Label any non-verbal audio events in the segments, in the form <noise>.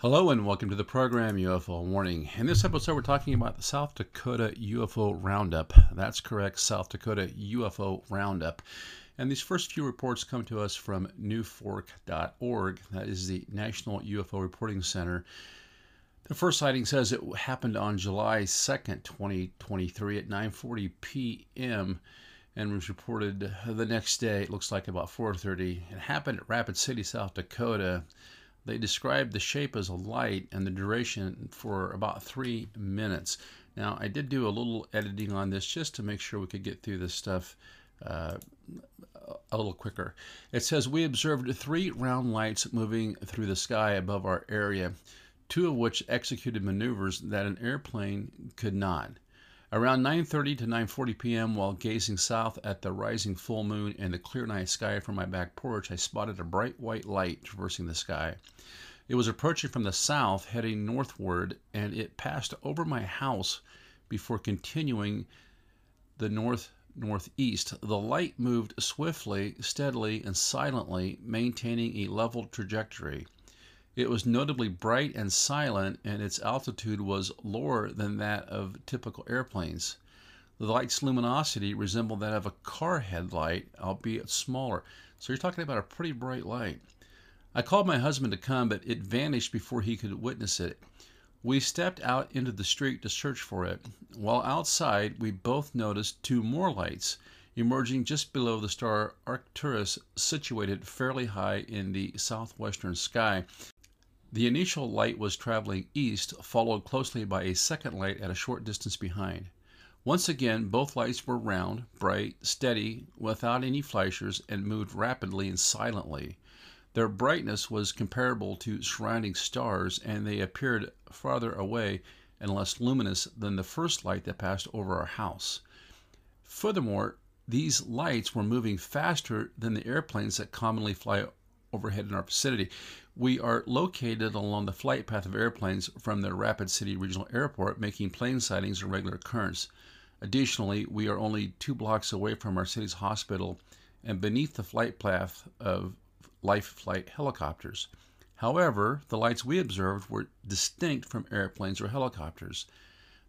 Hello and welcome to the program UFO Warning. In this episode, we're talking about the South Dakota UFO Roundup. That's correct, South Dakota UFO Roundup. And these first few reports come to us from nuforc.org. That is the National UFO Reporting Center. The first sighting says it happened on July 2nd, 2023 at 9:40 p.m. and was reported the next day. It looks like about 4:30. It happened at Rapid City, South Dakota. They described the shape as a light and the duration for about three minutes. Now, I did do a little editing on this just to make sure we could get through this stuff uh, a little quicker. It says we observed three round lights moving through the sky above our area, two of which executed maneuvers that an airplane could not. Around 9:30 to 9:40 p.m., while gazing south at the rising full moon and the clear night sky from my back porch, I spotted a bright white light traversing the sky. It was approaching from the south, heading northward, and it passed over my house before continuing the north northeast. The light moved swiftly, steadily, and silently, maintaining a level trajectory. It was notably bright and silent, and its altitude was lower than that of typical airplanes. The light's luminosity resembled that of a car headlight, albeit smaller. So you're talking about a pretty bright light. I called my husband to come, but it vanished before he could witness it. We stepped out into the street to search for it. While outside, we both noticed two more lights emerging just below the star Arcturus, situated fairly high in the southwestern sky. The initial light was traveling east, followed closely by a second light at a short distance behind. Once again, both lights were round, bright, steady, without any flashers, and moved rapidly and silently. Their brightness was comparable to surrounding stars, and they appeared farther away and less luminous than the first light that passed over our house. Furthermore, these lights were moving faster than the airplanes that commonly fly overhead in our vicinity. We are located along the flight path of airplanes from the Rapid City Regional Airport, making plane sightings a regular occurrence. Additionally, we are only two blocks away from our city's hospital and beneath the flight path of life flight helicopters. However, the lights we observed were distinct from airplanes or helicopters.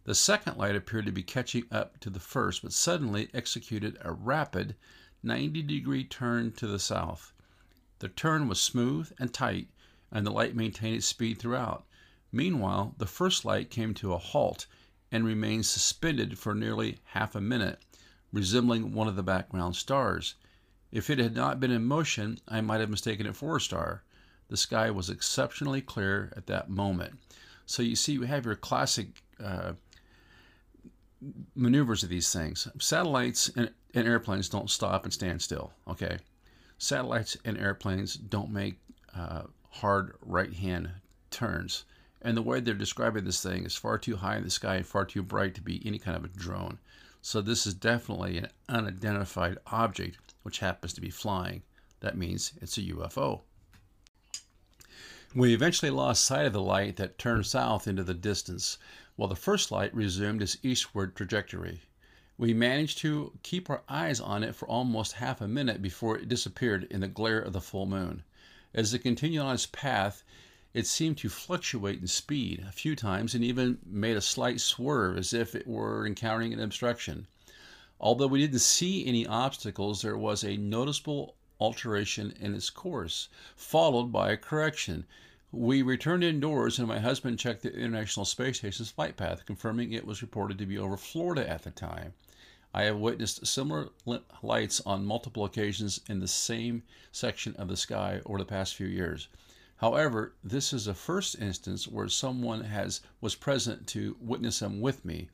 The second light appeared to be catching up to the first, but suddenly executed a rapid 90 degree turn to the south. The turn was smooth and tight, and the light maintained its speed throughout. Meanwhile, the first light came to a halt and remained suspended for nearly half a minute, resembling one of the background stars. If it had not been in motion, I might have mistaken it for a star. The sky was exceptionally clear at that moment. So you see, you have your classic uh, maneuvers of these things. Satellites and, and, airplanes don't stop and stand still. Okay, satellites and airplanes don't make uh, hard right-hand turns. And the way they're describing this thing is far too high in the sky and far too bright to be any kind of a drone. So this is definitely an unidentified object which happens to be flying. That means it's a UFO. We eventually lost sight of the light that turned south into the distance, while the first light resumed its eastward trajectory. We managed to keep our eyes on it for almost half a minute before it disappeared in the glare of the full moon. As it continued on its path, it seemed to fluctuate in speed a few times and even made a slight swerve as if it were encountering an obstruction. Although we didn't see any obstacles, there was a noticeable alteration in its course, followed by a correction. We returned indoors, and my husband checked the International Space Station's flight path, confirming it was reported to be over Florida at the time. I have witnessed similar lights on multiple occasions in the same section of the sky over the past few years. However, this is the first instance where someone has was present to witness them with me.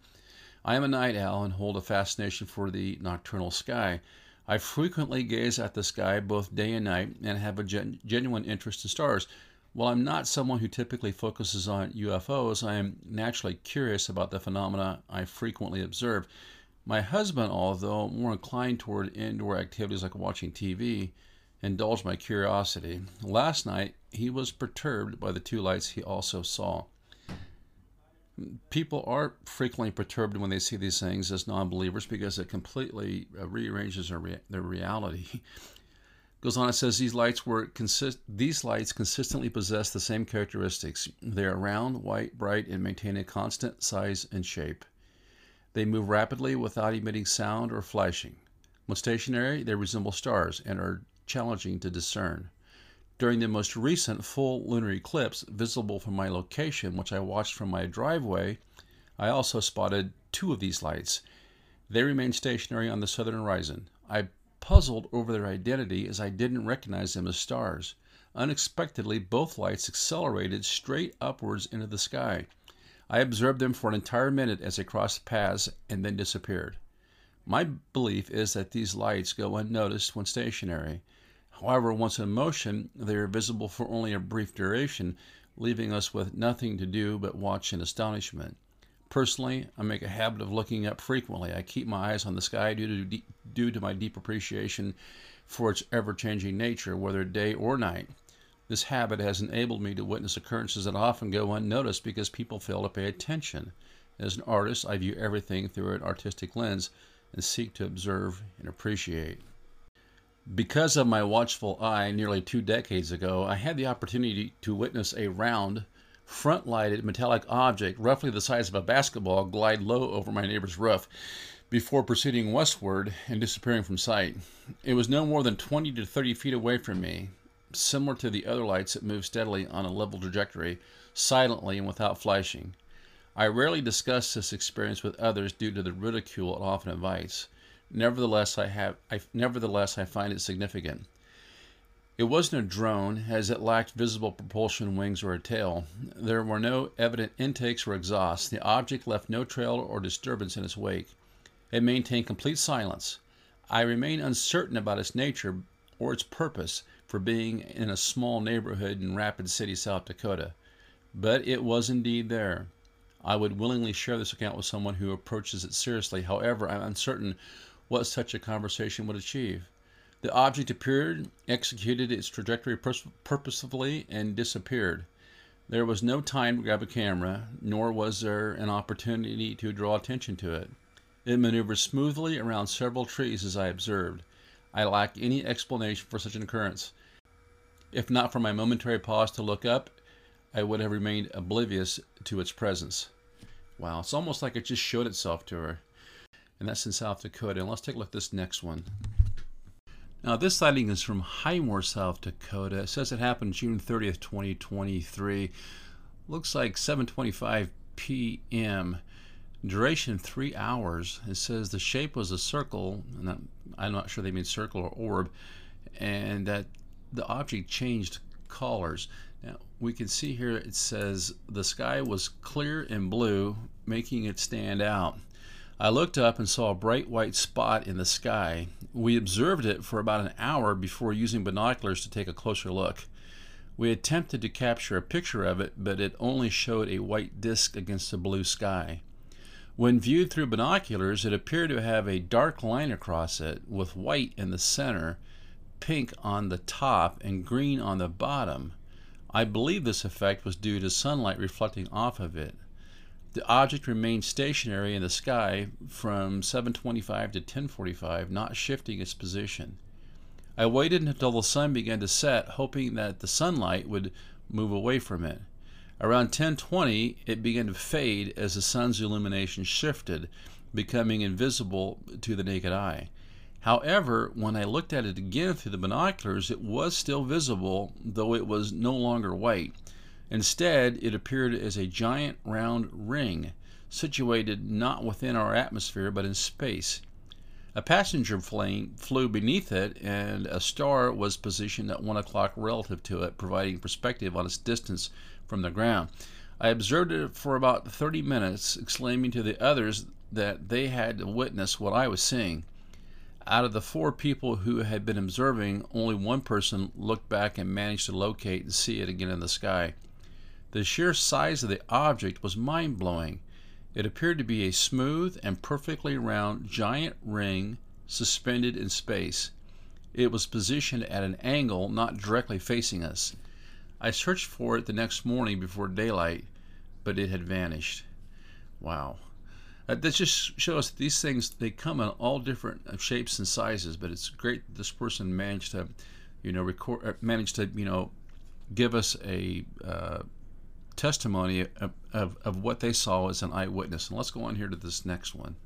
I am a night owl and hold a fascination for the nocturnal sky. I frequently gaze at the sky both day and night and have a gen- genuine interest in stars. While I'm not someone who typically focuses on UFOs, I am naturally curious about the phenomena I frequently observe. My husband, although more inclined toward indoor activities like watching TV, indulged my curiosity. Last night, he was perturbed by the two lights he also saw people are frequently perturbed when they see these things as non-believers because it completely uh, rearranges their, rea- their reality. <laughs> Goes on, it says these lights were consist these lights consistently possess the same characteristics. They are round, white, bright, and maintain a constant size and shape. They move rapidly without emitting sound or flashing. When stationary, they resemble stars and are challenging to discern. During the most recent full lunar eclipse, visible from my location, which I watched from my driveway, I also spotted two of these lights. They remained stationary on the southern horizon. I puzzled over their identity as I didn't recognize them as stars. Unexpectedly, both lights accelerated straight upwards into the sky. I observed them for an entire minute as they crossed paths and then disappeared. My belief is that these lights go unnoticed when stationary. However, once in motion, they are visible for only a brief duration, leaving us with nothing to do but watch in astonishment. Personally, I make a habit of looking up frequently. I keep my eyes on the sky due to, due to my deep appreciation for its ever changing nature, whether day or night. This habit has enabled me to witness occurrences that often go unnoticed because people fail to pay attention. As an artist, I view everything through an artistic lens and seek to observe and appreciate. Because of my watchful eye nearly two decades ago, I had the opportunity to witness a round, front lighted metallic object roughly the size of a basketball glide low over my neighbor's roof before proceeding westward and disappearing from sight. It was no more than 20 to 30 feet away from me, similar to the other lights that move steadily on a level trajectory, silently and without flashing. I rarely discuss this experience with others due to the ridicule it often invites. Nevertheless, I have I, nevertheless I find it significant. It wasn't a drone, as it lacked visible propulsion wings or a tail. There were no evident intakes or exhausts. The object left no trail or disturbance in its wake. It maintained complete silence. I remain uncertain about its nature or its purpose for being in a small neighborhood in Rapid City, South Dakota, but it was indeed there. I would willingly share this account with someone who approaches it seriously. However, I'm uncertain what such a conversation would achieve. The object appeared, executed its trajectory purposefully, and disappeared. There was no time to grab a camera, nor was there an opportunity to draw attention to it. It maneuvered smoothly around several trees as I observed. I lack any explanation for such an occurrence. If not for my momentary pause to look up, I would have remained oblivious to its presence. Wow, it's almost like it just showed itself to her. And that's in South Dakota. And let's take a look at this next one. Now, this sighting is from Highmore, South Dakota. It says it happened June 30th, 2023. Looks like 7:25 p.m. Duration three hours. It says the shape was a circle, and I'm not sure they mean circle or orb, and that the object changed colors. Now we can see here it says the sky was clear and blue, making it stand out. I looked up and saw a bright white spot in the sky. We observed it for about an hour before using binoculars to take a closer look. We attempted to capture a picture of it, but it only showed a white disk against the blue sky. When viewed through binoculars, it appeared to have a dark line across it, with white in the center, pink on the top, and green on the bottom. I believe this effect was due to sunlight reflecting off of it. The object remained stationary in the sky from 7:25 to 10:45, not shifting its position. I waited until the sun began to set, hoping that the sunlight would move away from it. Around 10:20, it began to fade as the sun's illumination shifted, becoming invisible to the naked eye. However, when I looked at it again through the binoculars, it was still visible, though it was no longer white. Instead, it appeared as a giant round ring, situated not within our atmosphere but in space. A passenger plane flew beneath it, and a star was positioned at one o'clock relative to it, providing perspective on its distance from the ground. I observed it for about 30 minutes, exclaiming to the others that they had to witness what I was seeing. Out of the four people who had been observing, only one person looked back and managed to locate and see it again in the sky. The sheer size of the object was mind blowing. It appeared to be a smooth and perfectly round giant ring suspended in space. It was positioned at an angle not directly facing us. I searched for it the next morning before daylight, but it had vanished. Wow. Uh, that just shows these things they come in all different uh, shapes and sizes but it's great that this person managed to you know, record, uh, managed to, you know, give us a uh, testimony of, of, of what they saw as an eyewitness. And let's go on here to this next one.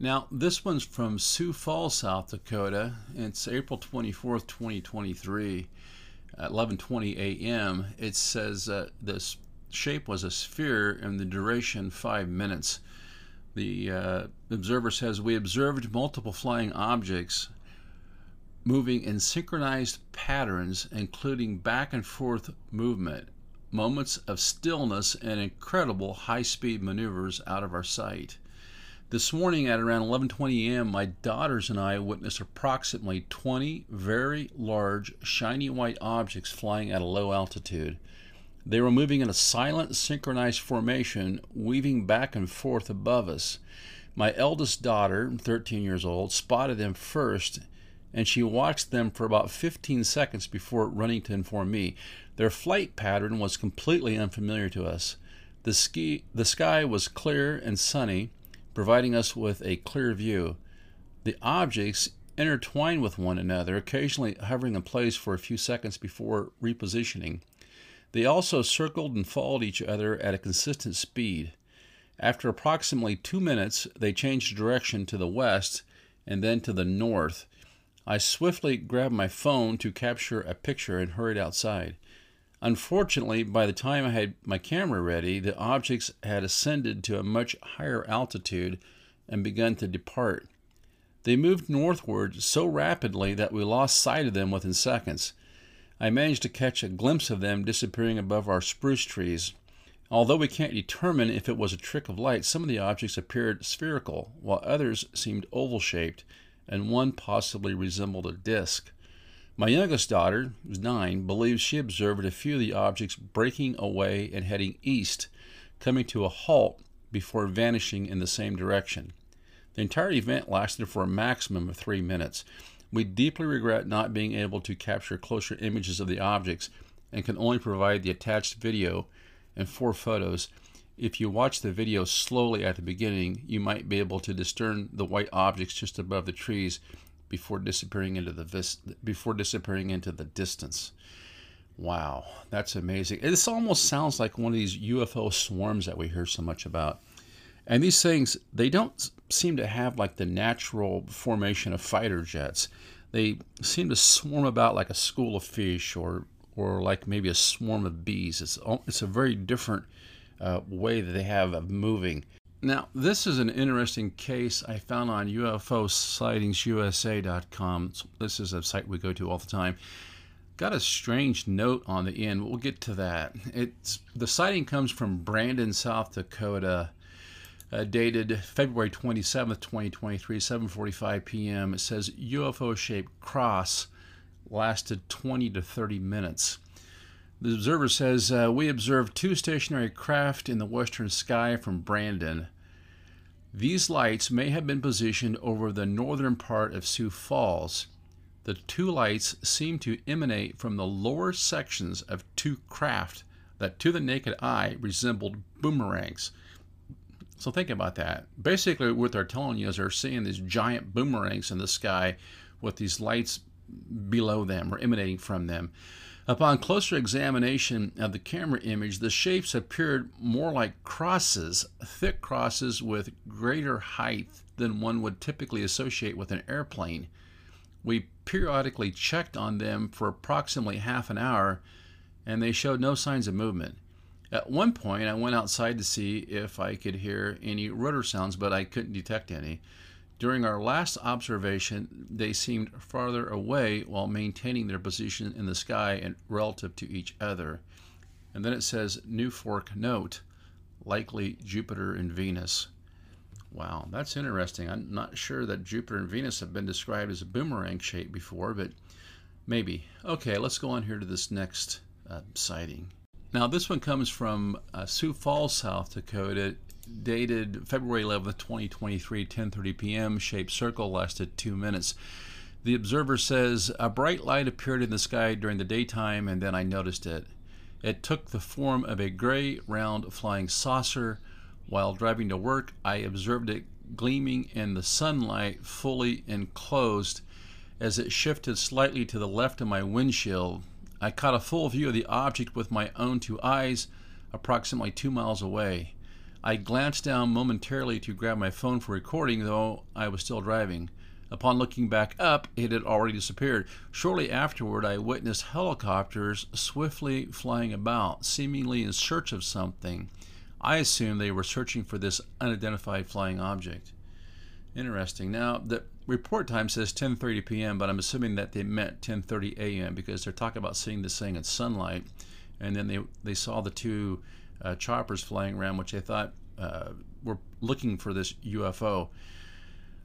Now, this one's from Sioux Falls, South Dakota. It's April 24th, 2023 at 11:20 a.m. It says uh, this shape was a sphere and the duration 5 minutes. The uh, observer says we observed multiple flying objects moving in synchronized patterns including back and forth movement, moments of stillness and incredible high-speed maneuvers out of our sight. This morning at around 11:20 a.m., my daughters and I witnessed approximately 20 very large shiny white objects flying at a low altitude. They were moving in a silent synchronized formation, weaving back and forth above us. My eldest daughter, 13 years old, spotted them first and she watched them for about 15 seconds before running to inform me. Their flight pattern was completely unfamiliar to us. The, ski, the sky was clear and sunny, providing us with a clear view. The objects intertwined with one another, occasionally hovering in place for a few seconds before repositioning. They also circled and followed each other at a consistent speed. After approximately two minutes, they changed direction to the west and then to the north. I swiftly grabbed my phone to capture a picture and hurried outside. Unfortunately, by the time I had my camera ready, the objects had ascended to a much higher altitude and begun to depart. They moved northward so rapidly that we lost sight of them within seconds. I managed to catch a glimpse of them disappearing above our spruce trees. Although we can't determine if it was a trick of light, some of the objects appeared spherical, while others seemed oval shaped, and one possibly resembled a disk. My youngest daughter, who's nine, believes she observed a few of the objects breaking away and heading east, coming to a halt before vanishing in the same direction. The entire event lasted for a maximum of three minutes. We deeply regret not being able to capture closer images of the objects and can only provide the attached video and four photos. If you watch the video slowly at the beginning, you might be able to discern the white objects just above the trees before disappearing into the vis- before disappearing into the distance. Wow, that's amazing. This almost sounds like one of these UFO swarms that we hear so much about. And these things, they don't seem to have like the natural formation of fighter jets. They seem to swarm about like a school of fish or or like maybe a swarm of bees. It's it's a very different uh, way that they have of moving. Now, this is an interesting case I found on UFO UFOsightings.usa.com. This is a site we go to all the time. Got a strange note on the end. We'll get to that. It's the sighting comes from Brandon, South Dakota, uh, dated February 27th, 2023, 7:45 p.m. It says UFO-shaped cross lasted 20 to 30 minutes. The observer says, uh, We observed two stationary craft in the western sky from Brandon. These lights may have been positioned over the northern part of Sioux Falls. The two lights seem to emanate from the lower sections of two craft that to the naked eye resembled boomerangs. So think about that. Basically, what they're telling you is they're seeing these giant boomerangs in the sky with these lights below them or emanating from them. Upon closer examination of the camera image, the shapes appeared more like crosses, thick crosses with greater height than one would typically associate with an airplane. We periodically checked on them for approximately half an hour, and they showed no signs of movement. At one point, I went outside to see if I could hear any rotor sounds, but I couldn't detect any. During our last observation, they seemed farther away while maintaining their position in the sky and relative to each other. And then it says NUFORC note, likely Jupiter and Venus. Wow, that's interesting. I'm not sure that Jupiter and Venus have been described as a boomerang shape before, but maybe. Okay, let's go on here to this next uh, sighting. Now, this one comes from uh, Sioux Falls, South Dakota dated February 11th, 2023, 10:30 p.m. Shaped circle lasted 2 minutes. The observer says a bright light appeared in the sky during the daytime and then I noticed it. It took the form of a gray round flying saucer. While driving to work, I observed it gleaming in the sunlight, fully enclosed, as it shifted slightly to the left of my windshield. I caught a full view of the object with my own two eyes, approximately two miles away. I glanced down momentarily to grab my phone for recording, though I was still driving. Upon looking back up, it had already disappeared. Shortly afterward, I witnessed helicopters swiftly flying about, seemingly in search of something. I assumed they were searching for this unidentified flying object. Interesting. Now, the report time says 10:30 p.m., but I'm assuming that they meant 10:30 a.m. because they're talking about seeing this thing in sunlight, and then they they saw the two uh, choppers flying around, which they thought uh, were looking for this UFO.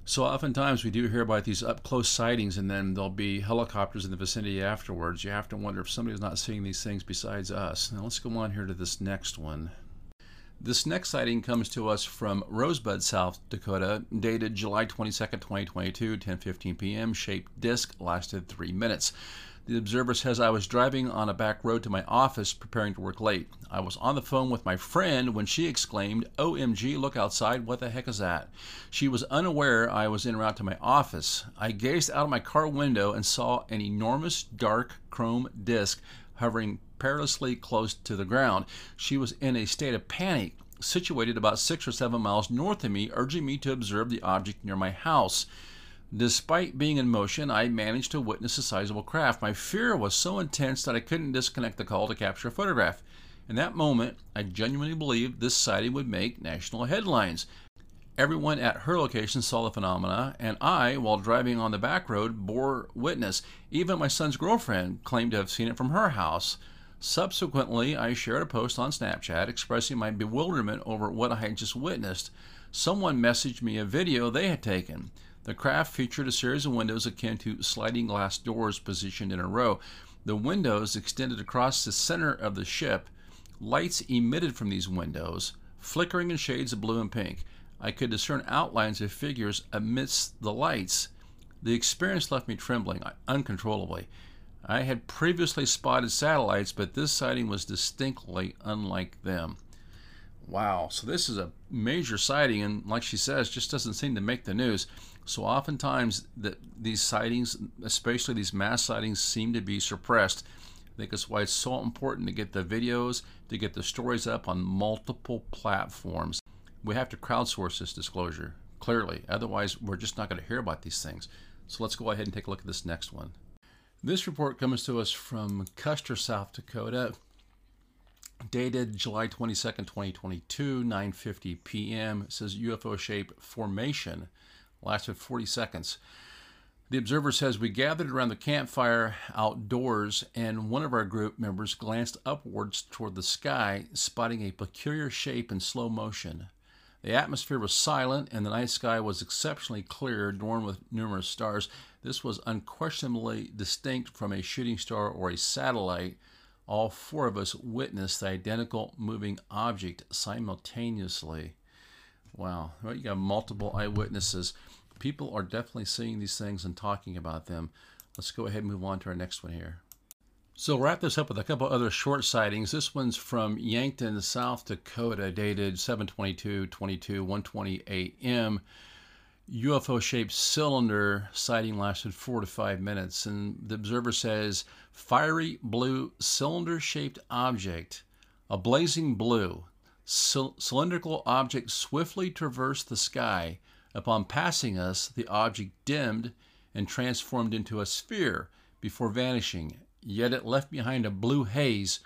So oftentimes we do hear about these up close sightings, and then there'll be helicopters in the vicinity afterwards. You have to wonder if somebody's not seeing these things besides us. Now let's go on here to this next one. This next sighting comes to us from Rosebud, South Dakota, dated July 22, 2022, 10:15 p.m. Shaped disc lasted three minutes. The observer says I was driving on a back road to my office preparing to work late. I was on the phone with my friend when she exclaimed, OMG, look outside, what the heck is that? She was unaware I was en route to my office. I gazed out of my car window and saw an enormous dark chrome disc hovering perilously close to the ground. She was in a state of panic, situated about six or seven miles north of me, urging me to observe the object near my house. Despite being in motion, I managed to witness a sizable craft. My fear was so intense that I couldn't disconnect the call to capture a photograph. In that moment, I genuinely believed this sighting would make national headlines. Everyone at her location saw the phenomena, and I, while driving on the back road, bore witness. Even my son's girlfriend claimed to have seen it from her house. Subsequently, I shared a post on Snapchat expressing my bewilderment over what I had just witnessed. Someone messaged me a video they had taken. The craft featured a series of windows akin to sliding glass doors positioned in a row. The windows extended across the center of the ship. Lights emitted from these windows, flickering in shades of blue and pink. I could discern outlines of figures amidst the lights. The experience left me trembling uncontrollably. I had previously spotted satellites, but this sighting was distinctly unlike them. Wow, so this is a major sighting, and like she says, just doesn't seem to make the news. So oftentimes these sightings, especially these mass sightings, seem to be suppressed. I think that's why it's so important to get the videos, to get the stories up on multiple platforms. We have to crowdsource this disclosure, clearly. Otherwise, we're just not going to hear about these things. So let's go ahead and take a look at this next one. This report comes to us from Custer, South Dakota, dated July 22nd, 2022, 9:50 p.m. It says UFO shape formation lasted 40 seconds. The observer says we gathered around the campfire outdoors, and one of our group members glanced upwards toward the sky, spotting a peculiar shape in slow motion. The atmosphere was silent, and the night sky was exceptionally clear, adorned with numerous stars. This was unquestionably distinct from a shooting star or a satellite. All four of us witnessed the identical moving object simultaneously. Wow. Well, you got multiple eyewitnesses. People are definitely seeing these things and talking about them. Let's go ahead and move on to our next one here. So we'll wrap this up with a couple other short sightings. This one's from Yankton, South Dakota, dated 722-22, 120 a.m. UFO-shaped cylinder sighting lasted four to five minutes, and the observer says fiery blue cylinder-shaped object, a blazing blue, cylindrical object swiftly traversed the sky. Upon passing us, the object dimmed and transformed into a sphere before vanishing, yet it left behind a blue haze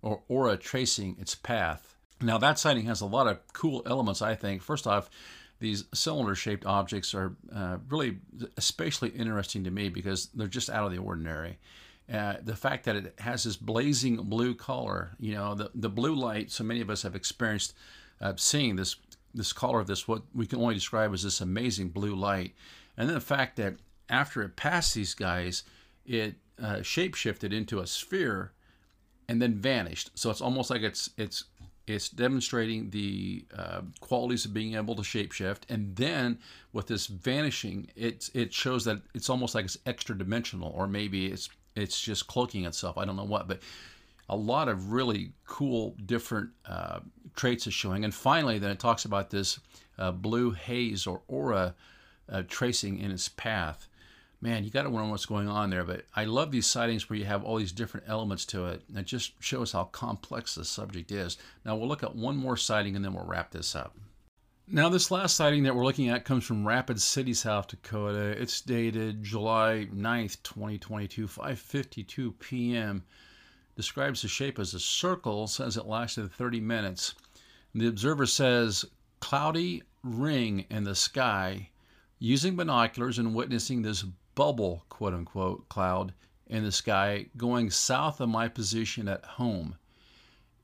or aura tracing its path. Now, that sighting has a lot of cool elements, I think. First off, these cylinder shaped objects are uh, really especially interesting to me because they're just out of the ordinary. Uh, the fact that it has this blazing blue color, you know, the, the blue light, so many of us have experienced uh, seeing this this color of this, what we can only describe as this amazing blue light. And then the fact that after it passed these guys, it uh, shapeshifted into a sphere and then vanished. So it's almost like it's it's it's demonstrating the uh, qualities of being able to shapeshift, and then with this vanishing, it it shows that it's almost like it's extra dimensional, or maybe it's it's just cloaking itself. I don't know what, but a lot of really cool different uh, traits is showing. And finally, then it talks about this uh, blue haze or aura uh, tracing in its path. man, you got to wonder what's going on there. But I love these sightings where you have all these different elements to it. And it just shows how complex the subject is. Now we'll look at one more sighting and then we'll wrap this up. Now, this last sighting that we're looking at comes from Rapid City, South Dakota. It's dated July 9th, 2022, 5:52 p.m. Describes the shape as a circle, says it lasted 30 minutes. The observer says cloudy ring in the sky using binoculars and witnessing this bubble, quote unquote, cloud in the sky going south of my position at home.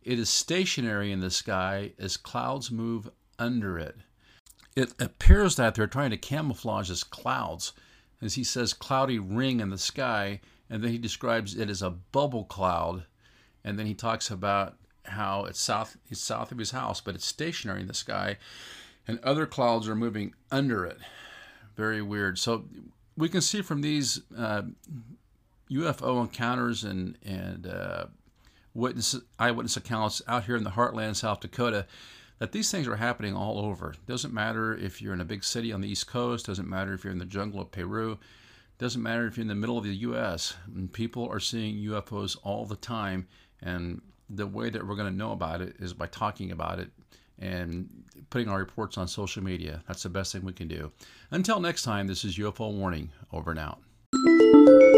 It is stationary in the sky as clouds move under it. It appears that they're trying to camouflage as clouds, as he says, cloudy ring in the sky, and then he describes it as a bubble cloud, and then he talks about how it's south it's south of his house, but it's stationary in the sky, and other clouds are moving under it. Very weird. So we can see from these uh, UFO encounters and and uh, witness eyewitness accounts out here in the heartland, South Dakota, that these things are happening all over. Doesn't matter if you're in a big city on the East Coast. Doesn't matter if you're in the jungle of Peru. Doesn't matter if you're in the middle of the U.S. People are seeing UFOs all the time, and the way that we're going to know about it is by talking about it and putting our reports on social media. That's the best thing we can do. Until next time, this is UFO Warning. Over and out.